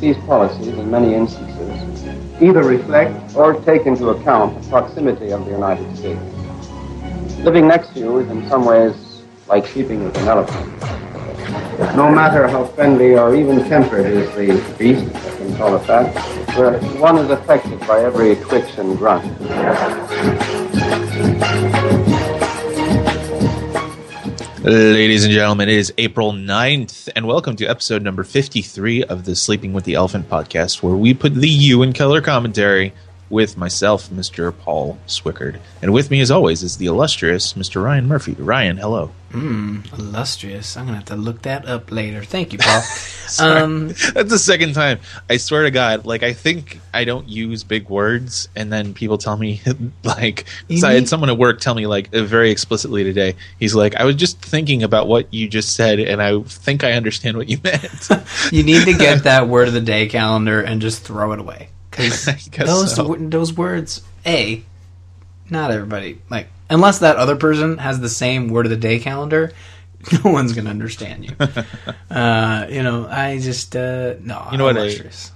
these policies, in many instances, either reflect or take into account the proximity of the United States. Living next to you is in some ways like sleeping with an elephant. No matter how friendly or even tempered is the beast, I can call it that, one is affected by every twitch and grunt. Ladies and gentlemen, it is April 9th, and welcome to episode number 53 of the Sleeping with the Elephant podcast, where we put the you in color commentary with myself, Mr. Paul Swickard. And with me, as always, is the illustrious Mr. Ryan Murphy. Ryan, hello. Hmm, illustrious. I'm going to have to look that up later. Thank you, Paul. um, That's the second time. I swear to God, like, I think I don't use big words, and then people tell me, like, so I had someone at work tell me, like, uh, very explicitly today, he's like, I was just thinking about what you just said, and I think I understand what you meant. you need to get that word of the day calendar and just throw it away because those so. those words, a, not everybody like unless that other person has the same word of the day calendar. No one's gonna understand you. uh, you know, I just uh, no. You know I'm what?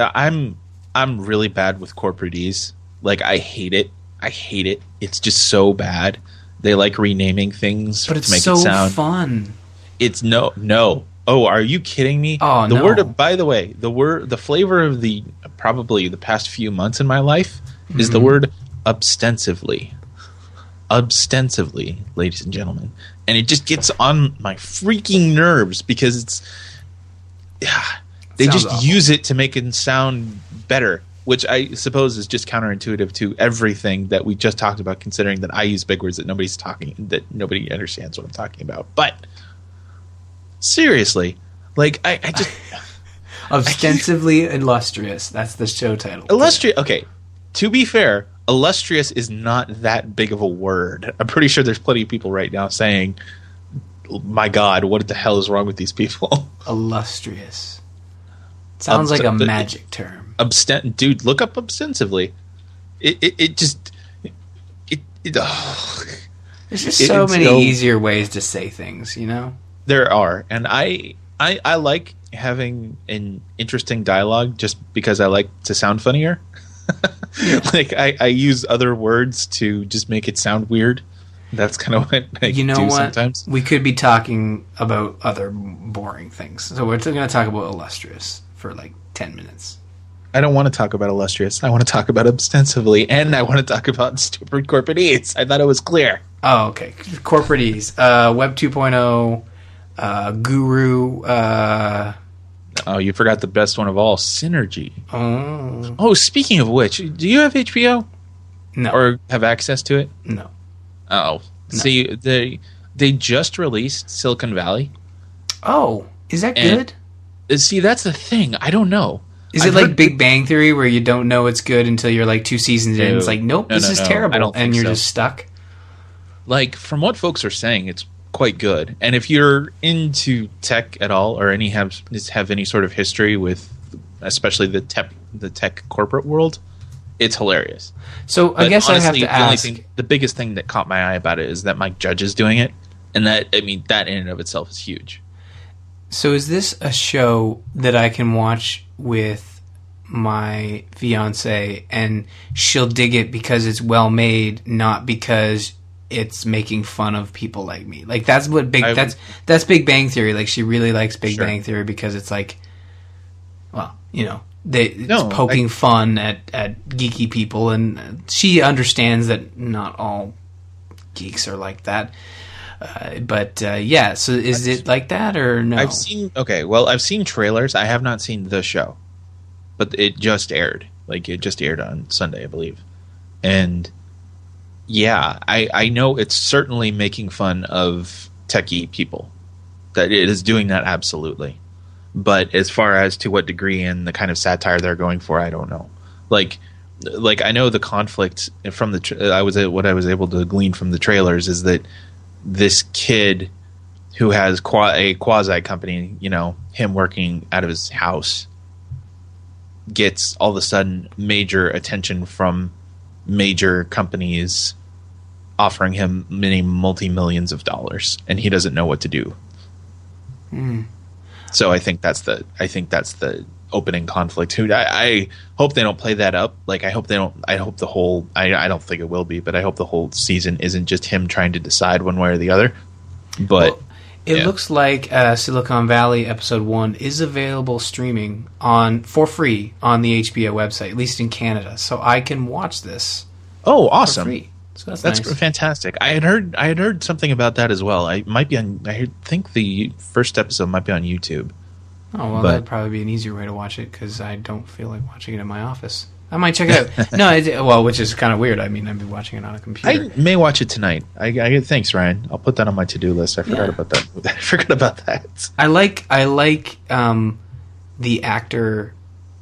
I, I'm I'm really bad with corporatese. Like I hate it. I hate it. It's just so bad. They like renaming things but it's to make so it sound fun. It's no no. Oh, are you kidding me? Oh, the no. word. Of, by the way, the word, the flavor of the probably the past few months in my life mm-hmm. is the mm-hmm. word ostensively. Ostensively, ladies and gentlemen, and it just gets on my freaking nerves because it's. Yeah, they Sounds just awful. use it to make it sound better, which I suppose is just counterintuitive to everything that we just talked about. Considering that I use big words that nobody's talking, that nobody understands what I'm talking about, but seriously, like I, I just ostensibly illustrious. That's the show title. Illustrious. Okay, to be fair, illustrious is not that big of a word. I'm pretty sure there's plenty of people right now saying, "My God, what the hell is wrong with these people?" Illustrious sounds like a magic term. Abstent, dude. Look up ostensively. It it, it just it, it oh. There's just so many so, easier ways to say things, you know. There are, and I I I like having an interesting dialogue just because I like to sound funnier. Like I, I use other words to just make it sound weird. That's kind of what I you know do what? sometimes. We could be talking about other boring things, so we're still going to talk about illustrious for like ten minutes. I don't want to talk about illustrious. I want to talk about ostensively, and I want to talk about stupid corporate I thought it was clear. Oh, okay. Corporate uh, Web 2.0 uh, Guru. Uh, oh, you forgot the best one of all, Synergy. Oh. Oh, speaking of which, do you have HBO? No. Or have access to it? No. Oh, no. see, they they just released Silicon Valley. Oh, is that good? Uh, see, that's the thing. I don't know. Is I've it like Big Bang Theory, where you don't know it's good until you're like two seasons no, in? It's like, nope, no, this no, is terrible, and you're so. just stuck. Like from what folks are saying, it's quite good. And if you're into tech at all, or any have have any sort of history with, especially the tech the tech corporate world, it's hilarious. So but I guess honestly, I have to ask. Thing, the biggest thing that caught my eye about it is that Mike Judge is doing it, and that I mean that in and of itself is huge. So is this a show that I can watch with my fiance and she'll dig it because it's well made, not because it's making fun of people like me. Like that's what big I, that's that's Big Bang Theory. Like she really likes Big sure. Bang Theory because it's like, well, you know, they no, poking I, fun at at geeky people, and she understands that not all geeks are like that. Uh, but uh, yeah, so is it like that or no? I've seen okay. Well, I've seen trailers. I have not seen the show, but it just aired. Like it just aired on Sunday, I believe, and yeah, I, I know it's certainly making fun of techie people. That it is doing that absolutely. But as far as to what degree and the kind of satire they're going for, I don't know. Like, like I know the conflict from the tra- I was what I was able to glean from the trailers is that this kid who has qua- a quasi company, you know, him working out of his house, gets all of a sudden major attention from major companies offering him many multi millions of dollars, and he doesn't know what to do. Mm. So I think that's the I think that's the opening conflict. I, I hope they don't play that up. Like I hope they don't. I hope the whole. I I don't think it will be, but I hope the whole season isn't just him trying to decide one way or the other. But Well, it yeah. looks like uh, Silicon Valley episode one is available streaming on for free on the HBO website, at least in Canada. So I can watch this oh, for awesome! free. So that's, That's nice. fantastic. I had heard I had heard something about that as well. I might be on. I think the first episode might be on YouTube. Oh well, but- that'd probably be an easier way to watch it because I don't feel like watching it in my office. I might check it out. no, it, well, which is kind of weird. I mean, I'd be watching it on a computer. I may watch it tonight. I, I thanks Ryan. I'll put that on my to do list. I forgot Yeah. about that. I forgot about that. I like I like um, the actor,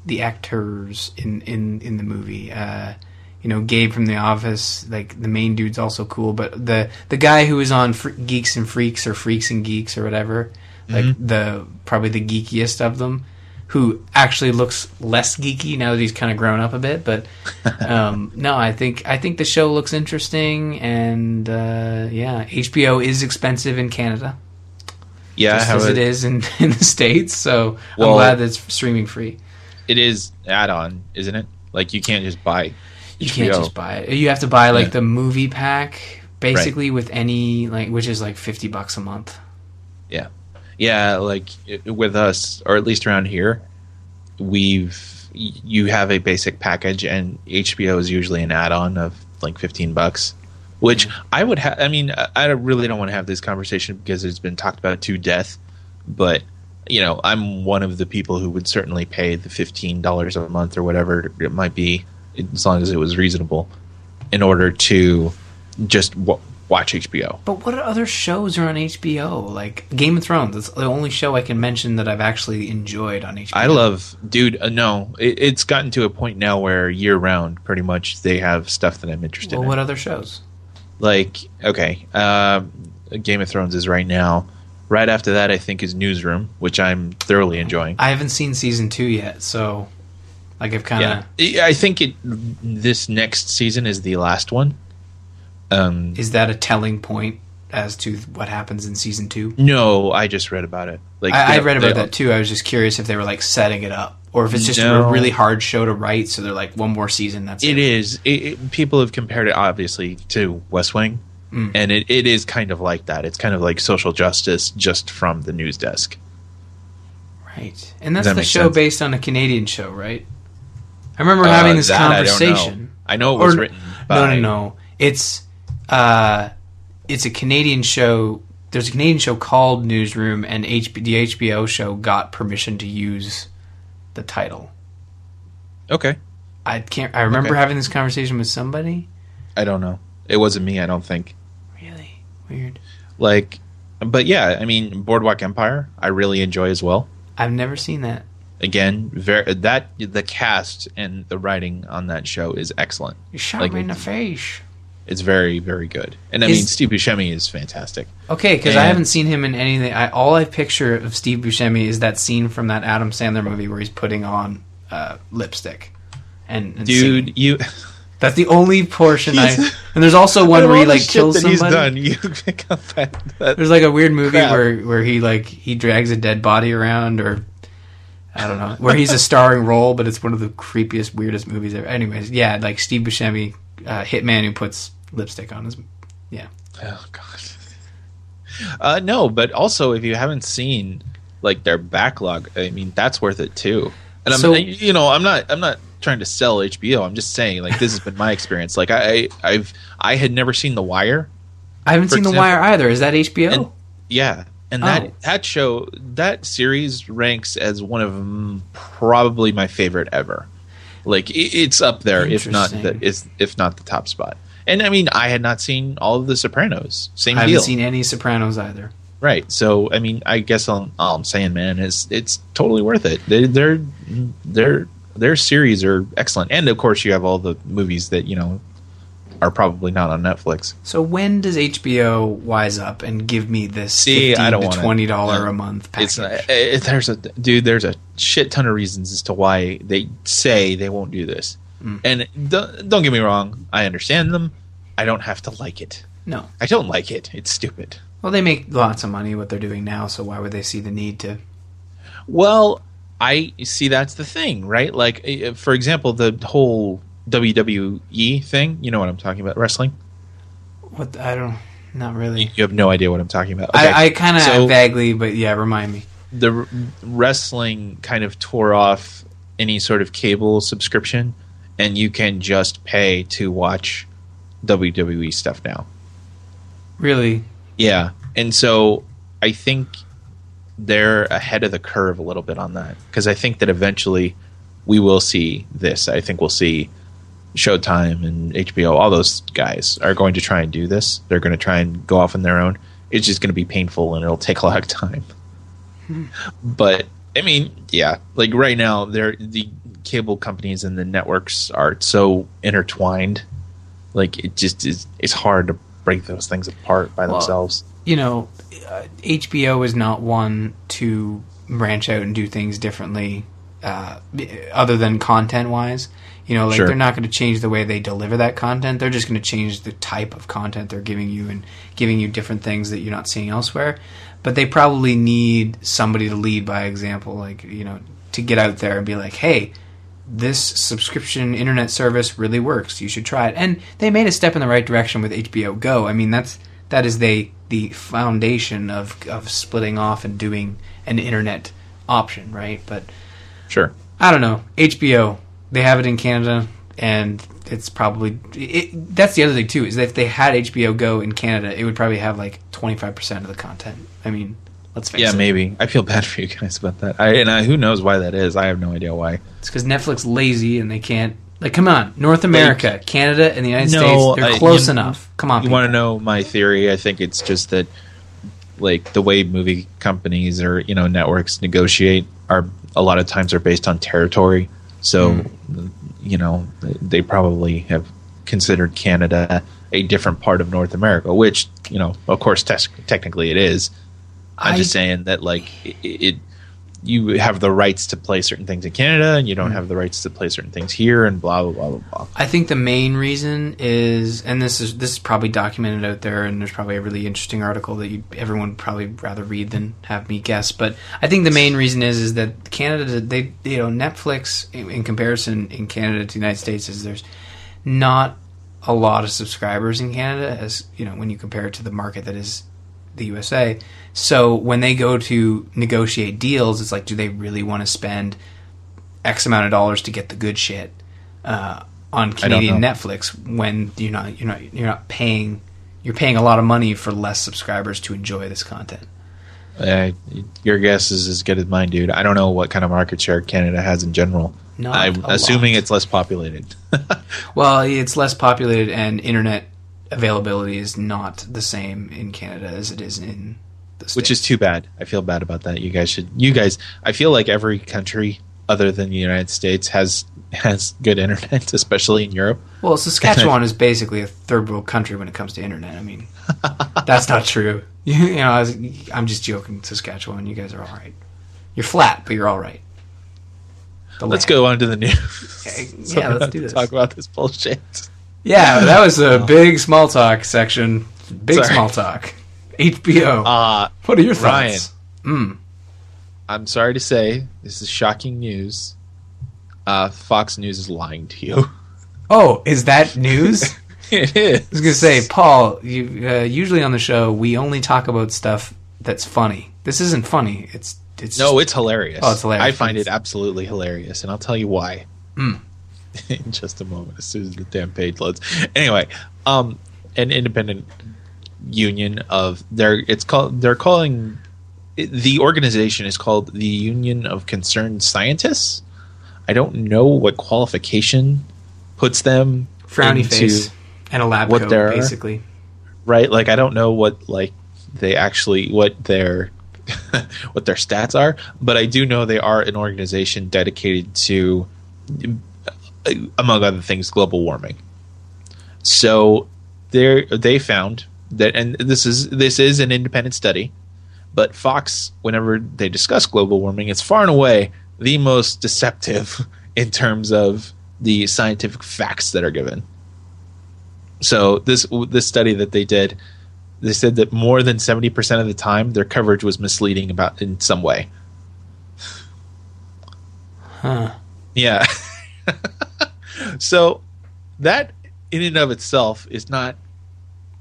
the actors in in in the movie. Uh, you know, Gabe from The Office. Like the main dude's also cool, but the the guy who was on Fre- Geeks and Freaks or Freaks and Geeks or whatever, like the probably the geekiest of them, who actually looks less geeky now that he's kind of grown up a bit. But um, no, I think I think the show looks interesting, and uh, yeah, HBO is expensive in Canada Yeah, just as it is in, in the states. So I'm glad that it's streaming free. It is add-on, isn't it? Like you can't just buy. You can't just buy it. You have to buy like Yeah. the movie pack, basically with any like, which is like fifty bucks a month. Yeah, yeah. Like with us, or at least around here, we've you have a basic package, and HBO is usually an add-on of like fifteen bucks. Which I would have. I mean, I- really don't want to have this conversation because it's been talked about to death. But you know, I'm one of the people who would certainly pay the fifteen dollars a month or whatever it might be, as long as it was reasonable, in order to just w- watch HBO. But what other shows are on HBO? Like Game of Thrones. That's the only show I can mention that I've actually enjoyed on HBO. I love, dude. Uh, no, it, it's gotten to a point now where year round, pretty much, they have stuff that I'm interested Well, in. what other shows? Like, okay, uh, Game of Thrones is right now. Right after that, I think is Newsroom, which I'm thoroughly enjoying. I haven't seen season two yet, so like I've kind of. yeah, I think it. This next season is the last one. Um, Is that a telling point as to what happens in season two? no, I just read about it. Like I, I read about that too. I was just curious if they were like setting it up, or if it's just No. a really hard show to write. So they're like, one more season. That's It it. is. It, it, people have compared it obviously to West Wing, Mm. and it, it is kind of like that. It's kind of like social justice just from the news desk. Right, and that's that the show sense? based on a Canadian show, right? I remember Uh, having this that I conversation. I know it was Or- written No, by no, no. It's uh, it's a Canadian show. There's a Canadian show called Newsroom, and H- the HBO show got permission to use the title. Okay, I can't. I remember Okay. having this conversation with somebody. I don't know. It wasn't me. I don't think. Really weird. Like, but yeah, I mean, Boardwalk Empire, I really enjoy as well. I've never seen that. Again, very that the cast and the writing on that show is excellent. You shot Like me in the face. It's very, very good. And I Is- mean, Steve Buscemi is fantastic. Okay, because I haven't seen him in anything. I, all I picture of Steve Buscemi is that scene from that Adam Sandler movie where he's putting on uh, lipstick. And, and Dude, singing. you that's the only portion I. And there's also one where he like kills somebody. He's done. You pick up that. that There's like a weird movie Crap. where where he like he drags a dead body around or I don't know where he's a starring role, but it's one of the creepiest, weirdest movies ever. Anyways, yeah, like Steve Buscemi, uh, hitman who puts lipstick on his. Yeah, Oh god. Uh, no, but also if you haven't seen like their backlog, I mean that's worth it too. And I'm, So- you know, I'm not, I'm not trying to sell HBO. I'm just saying, like this has been my experience. Like I, I've, I had never seen The Wire. I haven't seen The Wire either. Is that HBO? And- Yeah, and that Oh. that show, that series ranks as one of mm, probably my favorite ever. Like it, it's up there, if not the, if not the top spot. And I mean, I had not seen all of The Sopranos. Same I haven't deal. seen any Sopranos either. Right. So I mean, I guess all, all I'm saying, man, is it's totally worth it. They, they're their their series are excellent, and of course, you have all the movies that you know are probably not on Netflix. So when does HBO wise up and give me this See, I don't to twenty dollar a month package? It's not, it, there's a dude. There's a shit ton of reasons as to why they say they won't do this. Mm. And don't, don't get me wrong, I understand them. I don't have to like it. no. I don't like it. It's stupid. Well, they make lots of money what they're doing now, so why would they see the need to? Well, I see that's the thing, right? Like, eh, for example, the whole WWE thing. You know what I'm talking about? Wrestling. What I don't, not really. You have no idea what I'm talking about. Okay. I, I kind of So- vaguely, but yeah, remind me. the r- wrestling kind of tore off any sort of cable subscription, and you can just pay to watch WWE stuff now. Really, Yeah, and so I think they're ahead of the curve a little bit on that because I think that eventually we will see this. I think we'll see Showtime and HBO, all those guys are going to try and do this. They're going to try and go off on their own. It's just going to be painful and it'll take a lot of time. But I mean, yeah, like right now, they're the cable companies and the networks are so intertwined. Like it just is. It's hard to break those things apart by Well, themselves. you know, uh, HBO is not one to branch out and do things differently, uh, other than content wise. You know, like Sure. they're not going to change the way they deliver that content. They're just going to change the type of content they're giving you and giving you different things that you're not seeing elsewhere. But they probably need somebody to lead by example, like you know, to get out there and be like, "Hey, this subscription internet service really works. You should try it." And they made a step in the right direction with HBO Go. I mean, that's that is they the foundation of of splitting off and doing an internet option, right? But Sure. I don't know. HBO, they have it in Canada, and it's probably it, that's the other thing too is that if they had HBO Go in Canada, it would probably have like twenty five percent of the content. I mean, let's face Yeah, it. Yeah, maybe. I feel bad for you guys about that. I, and I, who knows why that is? I have no idea why. It's because Netflix lazy and they can't. Like, come on, North America, Canada, and the United No, States, they're I- close you- enough. Come on, You want to know my theory? I think it's just that, like, the way movie companies or you know networks negotiate are a lot of times are based on territory. So, Hmm. you know, they probably have considered Canada a different part of North America, which you know, of course, tes- technically it is. I'm I- just saying that, like, it, it you have the rights to play certain things in Canada, and you don't mm-hmm. have the rights to play certain things here, and blah blah blah blah blah. I think the main reason is, and this is this is probably documented out there, and there's probably a really interesting article that you, everyone would probably rather read than have me guess. But I think the main reason is is that Canada, they you know Netflix in, in comparison in Canada to the United States is there's not a lot of subscribers in Canada as you know when you compare it to the market that is the USA. So when they go to negotiate deals, it's like, do they really want to spend X amount of dollars to get the good shit uh, on Canadian. Netflix when you're not you're not you're not paying you're paying a lot of money for less subscribers to enjoy this content. Uh, your guess is as good as mine, dude. I don't know what kind of market share Canada has in general. Not I'm assuming lot. it's less populated. Well, it's less populated, and internet availability is not the same in Canada as it is in the States. which is too bad. I feel bad about that. You guys should. You guys. I feel like every country other than the United States has has good internet, especially in Europe. Well, Saskatchewan is basically a third world country when it comes to internet. I mean, that's not true. You, you know, I I'm just joking. Saskatchewan, you guys are all right. You're flat, but you're all right. The Let's land. go on to the news. Yeah, So let's do this. Talk about this bullshit. Yeah, that was a big small talk section. Big Sorry. small talk. HBO. Uh, what are your Ryan. thoughts? Mm. I'm sorry to say this is shocking news. Uh, Fox News is lying to you. Oh, is that news? it is. I was gonna say, Paul. You uh, usually on the show we only talk about stuff that's funny. This isn't funny. It's it's No, it's hilarious. Oh, it's hilarious. I find it absolutely hilarious, and I'll tell you why Mm. in just a moment as soon as the damn page loads. Anyway, um, an independent union of they're it's called they're calling the organization is called the Union of Concerned Scientists. I don't know what qualification puts them frowny face and a lab what coat, there are. basically. right like i don't know what like they actually what their what their stats are but i do know they are an organization dedicated to among other things global warming so they they found that and this is this is an independent study but fox whenever they discuss global warming it's far and away the most deceptive in terms of the scientific facts that are given so this this study that they did, they said that more than seventy percent of the time their coverage was misleading about in some way. Huh. Yeah. so that in and of itself is not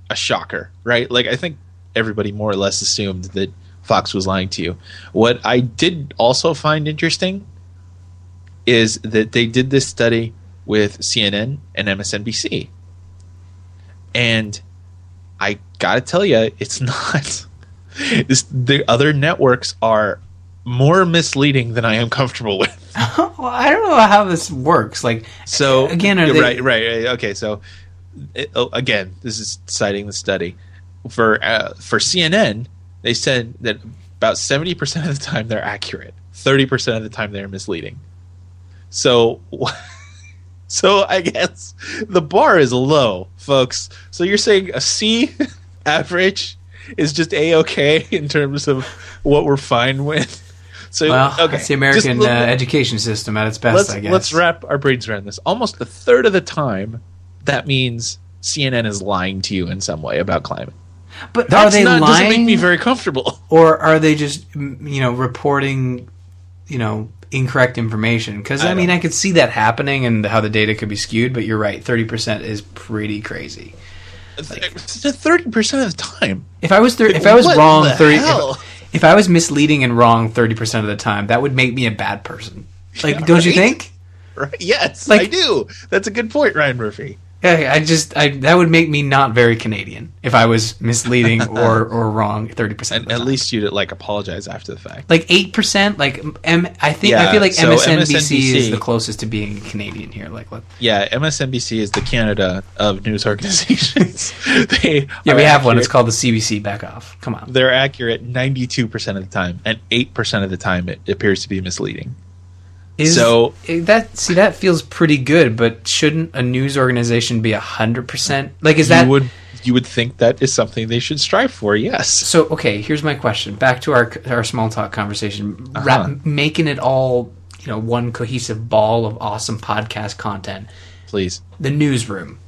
a shocker, right? Like I think everybody more or less assumed that Fox was lying to you. What I did also find interesting is that they did this study with CNN and MSNBC. And I got to tell you, it's not. It's, the other networks are more misleading than I am comfortable with. well, I don't know how this works. Like, So again, are they, right, right, right. Okay, so it, oh, again, this is citing the study for uh, for CNN. They said that about seventy percent of the time they're accurate, thirty percent of the time they're misleading. So, so I guess the bar is low, folks. So you're saying a C average is just a okay in terms of what we're fine with. So Well, okay, that's the American uh, education system at its best, let's, I guess. let's wrap our brains around this. Almost a third of the time, that means CNN is lying to you in some way about climate. but are That's they not, lying, doesn't make me very comfortable. or are they just you know reporting, you know, incorrect information? Because I, I mean, don't- I could see that happening and how the data could be skewed. But you're right, thirty percent is pretty crazy. Thirty percent of the time. If I was thir- if I was What wrong thirty, if, if I was misleading and wrong thirty percent of the time, that would make me a bad person. Like, Yeah, don't you think? Right? Yes, Like- I do. That's a good point, Ryan Murphy. Yeah, I just I, that would make me not very Canadian if I was misleading or, or wrong thirty percent. At least you'd like apologize after the fact. like eight percent. Like M, I think I feel like so MSNBC, MSNBC is the closest to being Canadian here. Like, what? Yeah, MSNBC is the Canada of news organizations. they Yeah, we have one. It's called the CBC. Back off. Come on. They're accurate ninety two percent of the time, and eight percent of the time it appears to be misleading. Is, So- that see that feels pretty good, but shouldn't a news organization be hundred percent? Like, is that you would you would think that is something they should strive for? Yes. So okay, here's my question. Back to our our small talk conversation. Uh-huh. Making it all you know one cohesive ball of awesome podcast content. Please. The newsroom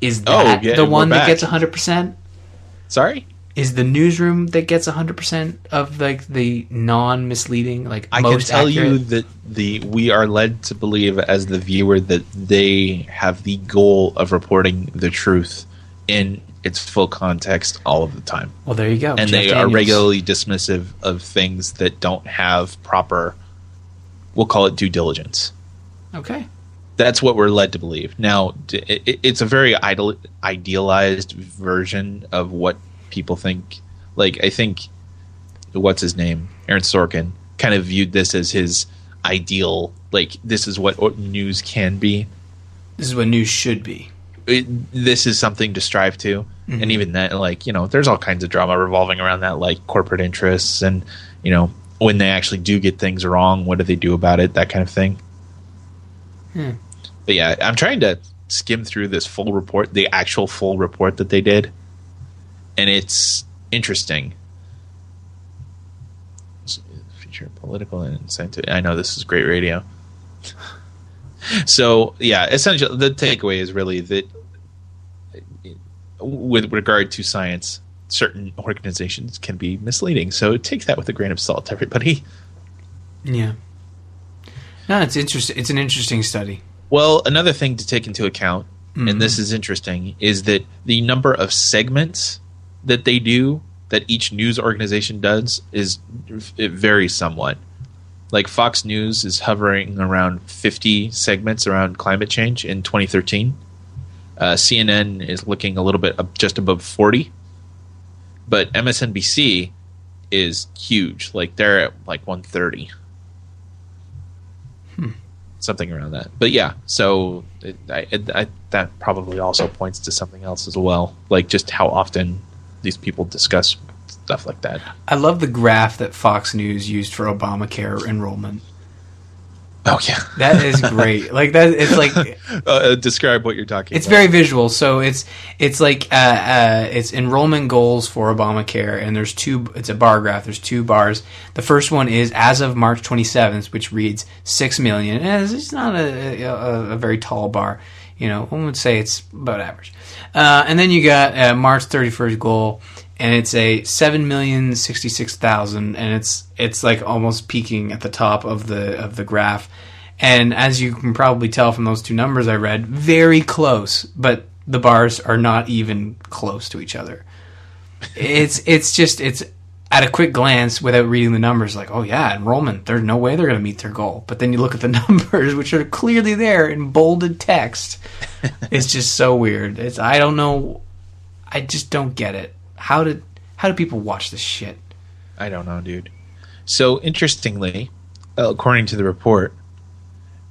is Oh, yeah, the one that gets hundred percent. Sorry. Is the newsroom that gets hundred percent of like the non misleading like I can tell you that the we are led to believe as the viewer that they have the goal of reporting the truth in its full context all of the time. Well, there you go. and Jeff they are regularly dismissive of things that don't have proper we'll call it due diligence. okay. That's what we're led to believe. Now, it's a very ideal, idealized version of what people think. Like, I think, what's his name? Aaron Sorkin kind of viewed this as his ideal, like, this is what news can be. This is what news should be. It, this is something to strive to. Mm-hmm. And even that, like, you know, there's all kinds of drama revolving around that, like corporate interests and, you know, when they actually do get things wrong, what do they do about it? That kind of thing. Hmm. But yeah, I'm trying to skim through this full report, the actual full report that they did, and it's interesting. Feature political and scientific. I know this is great radio. So yeah, essentially, the takeaway is really that with regard to science, certain organizations can be misleading. So take that with a grain of salt, everybody. Yeah. No, it's interesting. It's an interesting study. Well, another thing to take into account, Mhm. and this is interesting, is that the number of segments that they do, that each news organization does, is it varies somewhat. Like Fox News is hovering around 50 segments around climate change in 2013. Uh, CNN is looking a little bit up, just above 40, but MSNBC is huge. Like they're at like 130 something around that. But yeah, so it, I, it, I, that probably also points to something else as well, like just how often these people discuss stuff like that. I love the graph that Fox News used for Obamacare enrollment. Oh yeah, That is great. like that, it's like uh, describe what you're talking. it's about. very visual. So it's it's like uh, uh, it's enrollment goals for Obamacare, and there's two. It's a bar graph. There's two bars. The first one is as of March 27th, which reads six million. And it's- not a, a, a very tall bar. You know, one would say it's about average. Uh, and then you got uh, March 31st goal, and it's a seven million sixty six thousand, and it's it's like almost peaking at the top of the of the graph. And as you can probably tell from those two numbers I read, very close, but the bars are not even close to each other. It's it's just it's at a quick glance without reading the numbers like, oh yeah, enrollment, there's no way they're going to meet their goal. But then you look at the numbers which are clearly there in bolded text. it's just so weird. It's I don't know I just don't get it. How did how do people watch this shit? I don't know, dude. So interestingly, according to the report,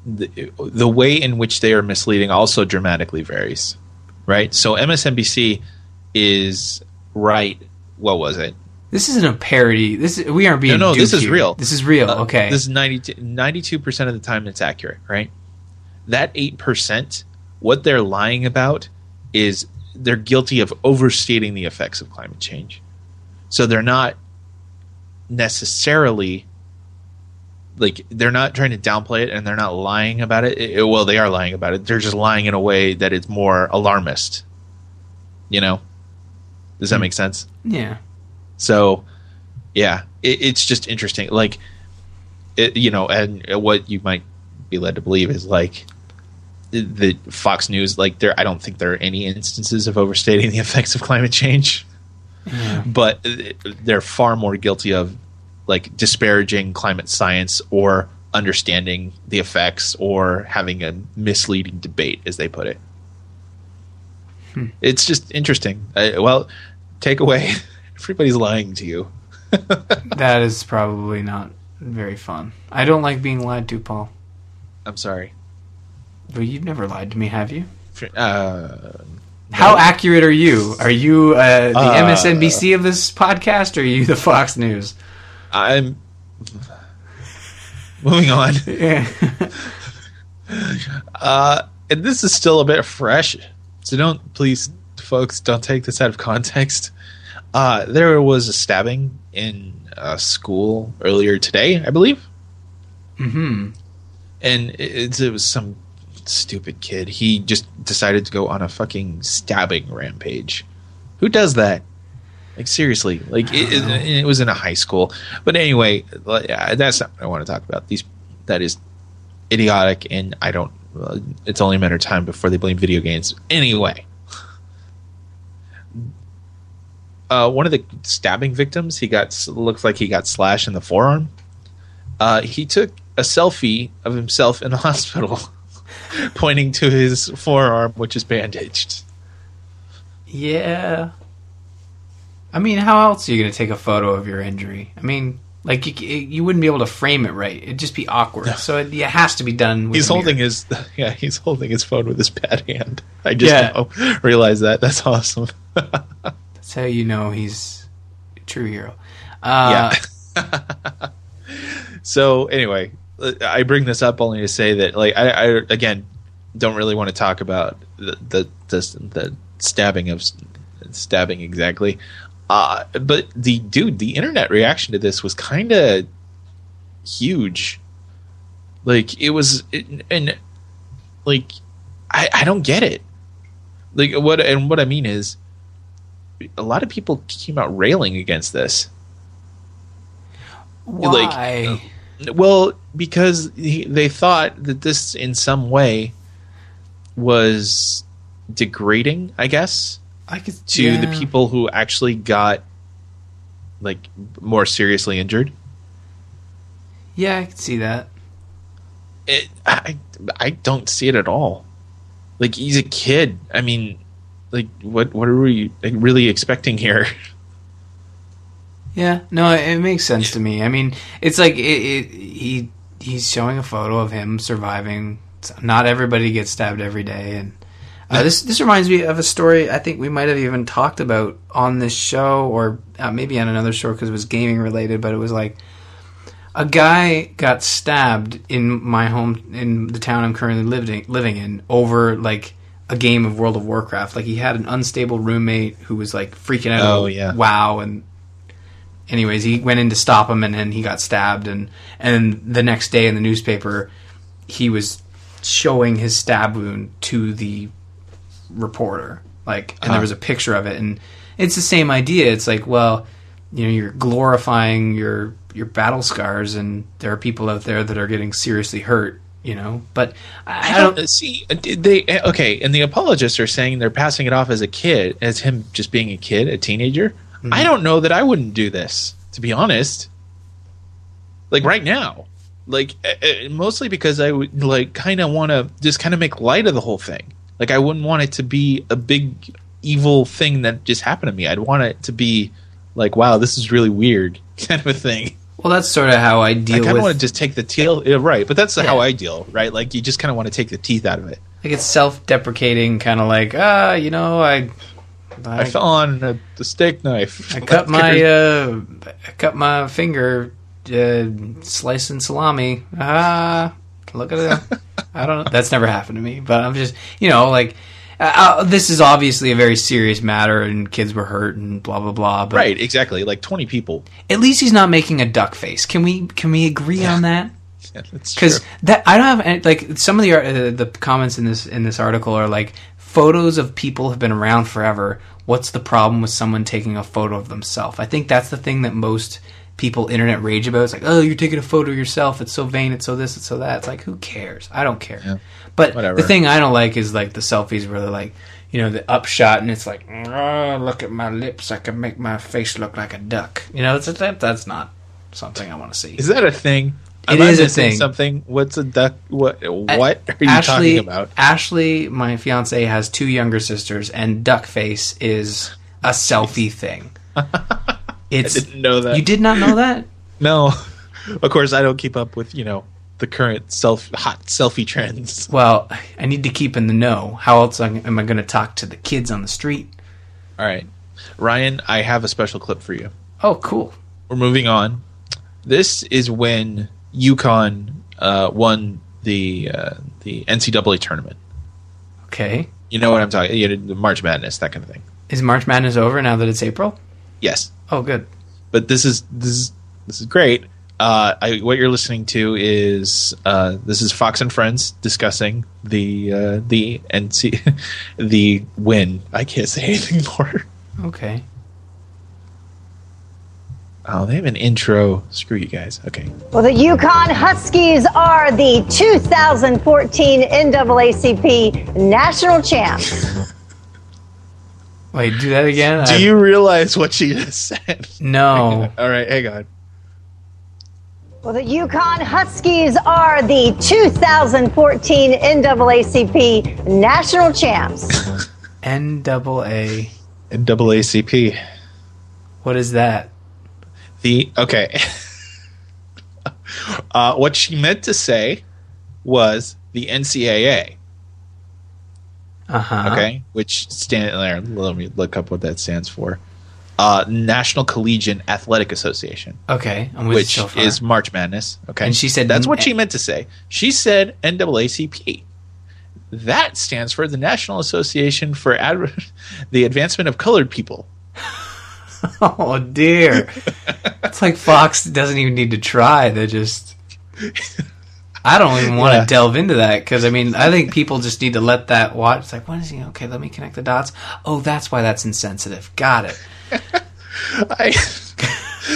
the, the way in which they are misleading also dramatically varies, right? So MSNBC is right. What was it? This isn't a parody. This is, we aren't being. No, no, this is real. This is real. Uh, okay. This is 92 percent of the time it's accurate, right? That eight percent, what they're lying about is they're guilty of overstating the effects of climate change. So they're not necessarily like they're not trying to downplay it and they're not lying about it. it. Well, they are lying about it. They're just lying in a way that it's more alarmist. You know? Does that Hmm. make sense? yeah. So, yeah, it, it's just interesting. Like, it, you know, and what you might be led to believe is like the Fox News. Like, there, I don't think there are any instances of overstating the effects of climate change, Yeah. but they're far more guilty of like disparaging climate science or understanding the effects or having a misleading debate, as they put it. It's just interesting. Uh, well, take away. Everybody's lying to you. That is probably not very fun. I don't like being lied to, Paul. I'm sorry. But you've never lied to me, have you? Uh, How accurate are you? Are you uh, the Uh, MSNBC of this podcast, or are you the Fox News? I'm moving on. Yeah. Uh, and this is still a bit fresh, so don't please, folks, don't take this out of context. Uh, there was a stabbing in a school earlier today, I believe, hmm and it, it was some stupid kid. He just decided to go on a fucking stabbing rampage. Who does that? Like seriously, like it, it, it was in a high school. But anyway, that's not what I want to talk about. These that is idiotic, and I don't. Uh, it's only a matter of time before they blame video games. Anyway, uh, one of the stabbing victims, he got looks like he got slashed in the forearm. Uh, he took a selfie of himself in the hospital, pointing to his forearm, which is bandaged. Yeah. I mean, how else are you going to take a photo of your injury? I mean, like you, you wouldn't be able to frame it right. It'd just be awkward. So it, it has to be done. With He's holding his yeah, he's holding his phone with his bad hand. I just Yeah. realized that. That's awesome. That's how you know he's a true hero. Uh, yeah. so anyway, I bring this up only to say that like I, I again don't really want to talk about the the the, the stabbing of stabbing exactly. Uh, but the dude, the internet reaction to this was kind of huge. Like it was, and like I I don't get it. Like what and what I mean is, a lot of people came out railing against this. Why? Uh, well, because he, they thought that this, in some way, was degrading. I guess I could to yeah. the people who actually got like more seriously injured. Yeah, I could see that. It, I I don't see it at all. Like he's a kid. I mean, like what what are we like, really expecting here? Yeah, no, it, it makes sense to me. I mean, it's like it, it, he he's showing a photo of him surviving. Not everybody gets stabbed every day, and uh, this this reminds me of a story I think we might have even talked about on this show or uh, maybe on another show because it was gaming related. But it was like a guy got stabbed in my home in the town I'm currently living living in over like a game of World of Warcraft. Like he had an unstable roommate who was like freaking out. Oh, yeah. WoW and anyways, he went in to stop him, and then he got stabbed. And and the next day in the newspaper, he was showing his stab wound to the reporter, like, and Uh-huh. there was a picture of it, and it's the same idea. It's like, well, you know, you're glorifying your your battle scars, and there are people out there that are getting seriously hurt. You know. But I, I don't see they okay, and the apologists are saying they're passing it off as a kid, as him just being a kid, a teenager. Mm-hmm. I don't know that I wouldn't do this, to be honest. Like right now, like uh, mostly because I would like kind of want to just kind of make light of the whole thing. Like I wouldn't want it to be a big evil thing that just happened to me. I'd want it to be like, wow, this is really weird kind of a thing. Well, that's sort of how I deal. I kind of want to just take the teeth, yeah, right? But that's yeah. how I deal, right? Like you just kind of want to take the teeth out of it. Like it's self-deprecating, kind of like, ah, you know, I, I, I fell on a, the steak knife. I cut my, uh, I cut my finger uh, slicing salami. Ah, look at it. I don't know. That's never happened to me, but I'm just, you know, like uh, uh, this is obviously a very serious matter, and kids were hurt, and blah blah blah. But right, exactly. Like twenty people. At least he's not making a duck face. Can we can we agree yeah. on that? Because that I don't have any, like some of the uh, the comments in this in this article are like photos of people have been around forever. What's the problem with someone taking a photo of themselves? I think that's the thing that most people internet rage about. It's like, oh, you're taking a photo of yourself. It's so vain. It's so this. It's so that. It's like, who cares? I don't care. Yeah. But Whatever. the thing I don't like is like the selfies where they're like, you know, the upshot and it's like, oh, look at my lips. I can make my face look like a duck. You know, it's, that, that's not something I want to see. Is that a thing? It Am is a thing. Something. What's a duck? What? What are you Ashley, talking about? Ashley, my fiance, has two younger sisters, and duck face is a selfie thing. It's, I didn't know that. You did not know that? no. Of course, I don't keep up with you know the current self hot selfie trends. Well, I need to keep in the know. How else am I going to talk to the kids on the street? All right, Ryan, I have a special clip for you. Oh, cool. We're moving on. This is when UConn uh, won the uh, the NCAA tournament. Okay. You know what I'm talking? You know, March Madness, that kind of thing. Is March Madness over now that it's April? Yes. Oh, good. But this is this is this is great. Uh, I, what you're listening to is uh, this is Fox and Friends discussing the uh, the NC the win. I can't say anything more. Okay. Oh, they have an intro. Screw you guys. Okay. Well, the UConn Huskies are the 2014 NAACP national champs. Wait, do that again. Do i you realize what she just said? No. All right, hang on. Well, the UConn Huskies are the 2014 NAACP national champs. NAA. NAACP. What is that? The okay. uh, what she meant to say was the NCAA. Uh-huh. Okay, which stand there. Let me look up what that stands for. Uh, National Collegiate Athletic Association. Okay, which so is March Madness. Okay, and she said that's what she meant to say. She said NAACP. That stands for the National Association for Ad- the Advancement of Colored People. oh dear! it's like Fox doesn't even need to try. They just I don't even want yeah. to delve into that because I mean I think people just need to let that watch. It's like what is he? Okay, let me connect the dots. Oh, that's why that's insensitive. Got it. I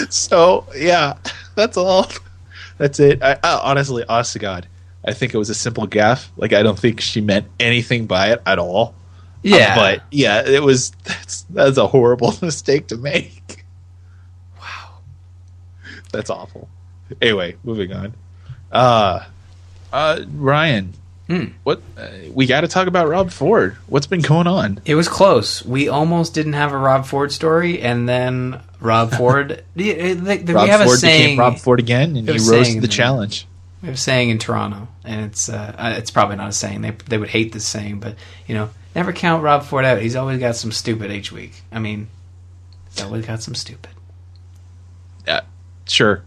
so yeah, that's all. That's it. I, I, honestly, honest to God, I think it was a simple gaffe. Like I don't think she meant anything by it at all. Yeah, um, but yeah, it was. That's that's a horrible mistake to make. Wow, that's awful. Anyway, moving on. Uh uh, Ryan, hmm. what uh, we got to talk about Rob Ford. What's been going on? It was close. We almost didn't have a Rob Ford story, and then Rob Ford. the, the, the, Rob we have Ford a saying, became Rob Ford again, and he rose to the challenge. We have a saying in Toronto, and it's uh, uh, it's probably not a saying. They they would hate this saying, but you know, never count Rob Ford out. He's always got some stupid each week. I mean, he's always got some stupid. Yeah, sure.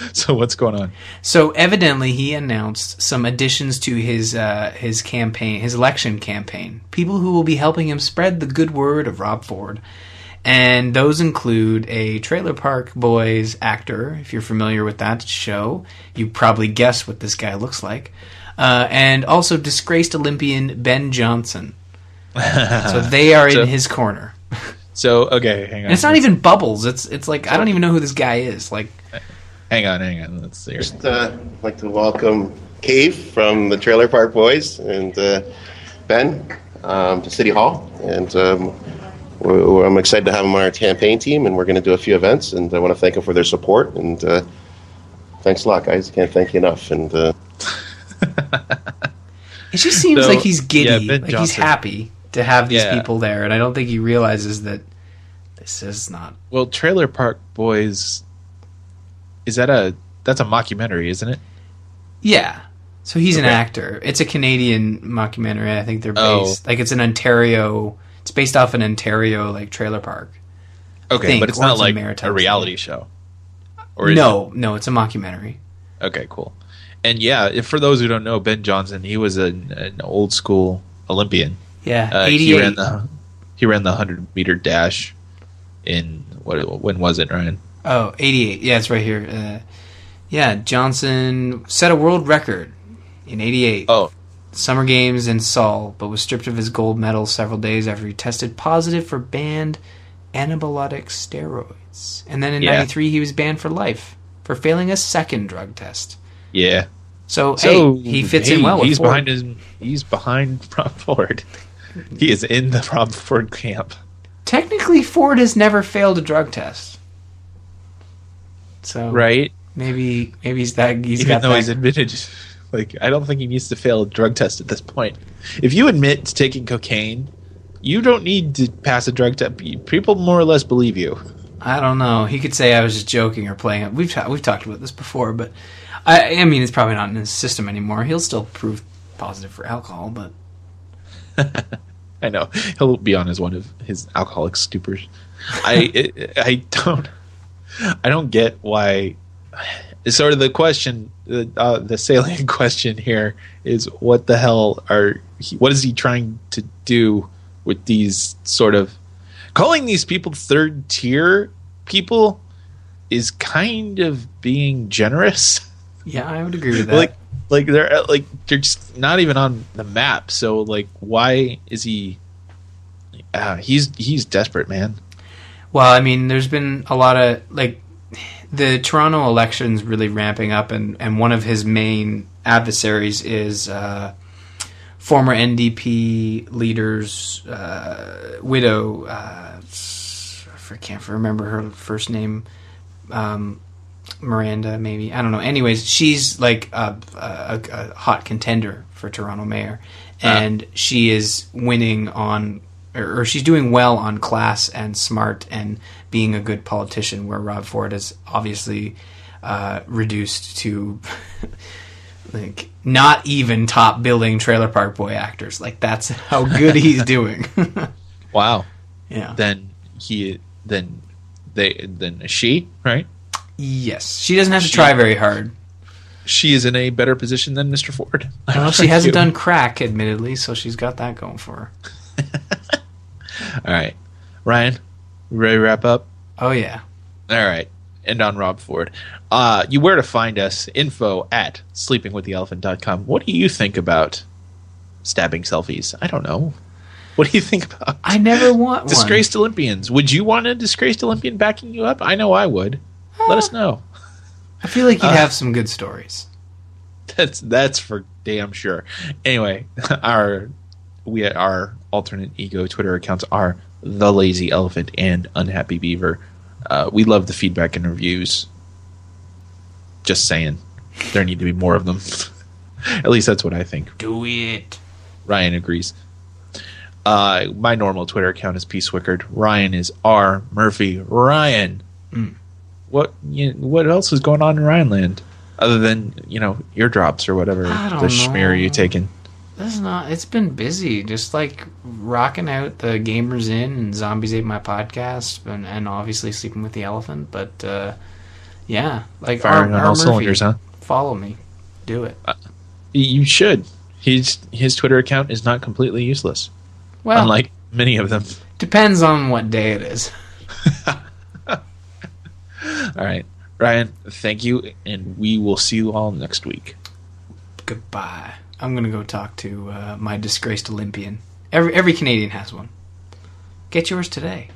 so what's going on? So evidently, he announced some additions to his uh, his campaign, his election campaign. People who will be helping him spread the good word of Rob Ford, and those include a Trailer Park Boys actor. If you're familiar with that show, you probably guess what this guy looks like, uh, and also disgraced Olympian Ben Johnson. so they are so, in his corner. So okay, hang on. And it's not even Bubbles. It's it's like I don't even know who this guy is. Like Hang on, hang on. Let's see. Just uh, like to welcome Cave from the Trailer Park Boys and uh, Ben um, to City Hall, and um, we're, we're- I'm excited to have them on our campaign team, and we're going to do a few events, and I want to thank them for their support, and uh, thanks a lot, guys. Can't thank you enough, and uh, It just seems So, like he's giddy, yeah, Ben like he's happy to have these Yeah. people there, and I don't think he realizes that this is not. Well, Trailer Park Boys is that a that's a mockumentary, isn't it? Yeah. So he's an actor. It's a Canadian mockumentary. I think they're Oh. based like it's an Ontario. It's based off an Ontario like trailer park. Okay, think, but it's not it's a like maritime a reality show. Or no, no, it's a mockumentary. Okay, cool. And yeah, if, for those who don't know, Ben Johnson, he was an, an old school Olympian. Yeah, Uh, he ran the he ran the hundred meter dash in what when was it, Ryan? Oh, 88. Yeah, it's right here. Uh, yeah, Johnson set a world record in 88. Oh, Summer Games in Seoul, but was stripped of his gold medal several days after he tested positive for banned anabolic steroids. And then in Yeah. 93, he was banned for life for failing a second drug test. yeah. So, So hey, he fits hey, in well He's Ford. behind his. He's behind Rob Ford. He is in the Rob Ford camp. Technically, Ford has never failed a drug test. So Right. maybe maybe he's that he's Even got though that. he's admitted, like, I don't think he needs to fail a drug test at this point. If you admit to taking cocaine, you don't need to pass a drug test. People more or less believe you. I don't know. He could say I was just joking or playing it. We've ta- we've talked about this before, but I I mean it's probably not in his system anymore. He'll still prove positive for alcohol, but I know he'll be on as one of his alcoholic stupors. I I don't I don't get why. Sort of the question, uh, the salient question here is, what the hell are? He, what is he trying to do with these sort of calling these people third tier people? Is kind of being generous. yeah, I would agree with that. like like they're uh, like they're just not even on the map so like why is he uh, he's he's desperate man well, I mean, there's been a lot of like the Toronto elections really ramping up, and and one of his main adversaries is uh, former NDP leader's uh, widow. Uh, I can't remember her first name. Um, Miranda, maybe I don't know. Anyways, she's like a, a, a hot contender for Toronto mayor, and she is winning on, or, or she's doing well on class and smart and being a good politician. Where Rob Ford is obviously uh, reduced to like not even top billing Trailer Park Boy actors. Like that's how good he's doing. wow yeah. then he then they then she right Yes, she doesn't have to She- try very hard. she is in a better position than mr ford I Well, she hasn't done crack, admittedly, so she's got that going for her. All right ryan ready to wrap up Oh yeah. All right. And on Rob Ford. Uh, you where to find us? Info at sleepingwiththeelephant.com. What do you think about stabbing selfies? I don't know. What do you think about I never want one. disgraced Olympians? Would you want a disgraced Olympian backing you up? I know I would. Let us know. I feel like you'd Uh, have some good stories. That's that's for damn sure. Anyway, our we at our alternate ego Twitter accounts are the Lazy Elephant and Unhappy Beaver. Uh, we love the feedback and reviews. Just saying, there need to be more of them. At least that's what I think. Do it. Ryan agrees. Uh, my normal Twitter account is P Swickard. Ryan is R Murphy. Ryan, Mm. what you, what else is going on in Rhineland other than you know eardrops or whatever the schmear you know. taking? This is not. It's been busy, just like rocking out the gamers in and zombies ate my podcast, and, and obviously sleeping with the elephant. But uh, yeah, like Firing R- on all Murphy, cylinders, huh? Follow me, do it. You should. His his Twitter account is not completely useless, Well, unlike many of them. depends on what day it is. All right, Ryan, thank you, and we will see you all next week. Goodbye. I'm gonna go talk to uh, my disgraced Olympian. Every every Canadian has one. Get yours today.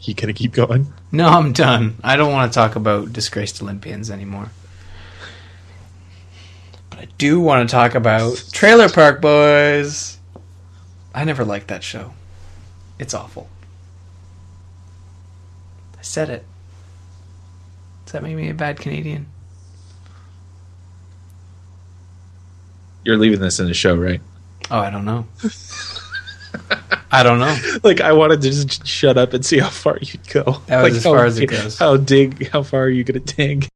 You gonna keep going? No, I'm done. I don't want to talk about disgraced Olympians anymore. But I do want to talk about Trailer Park Boys. I never liked that show. It's awful. I said it. Does that make me a bad Canadian? You're leaving this in the show, right? Oh, I don't know. I don't know. Like I wanted to just shut up and see how far you'd go. That was like as how far as it goes. How dig? How far are you gonna dig?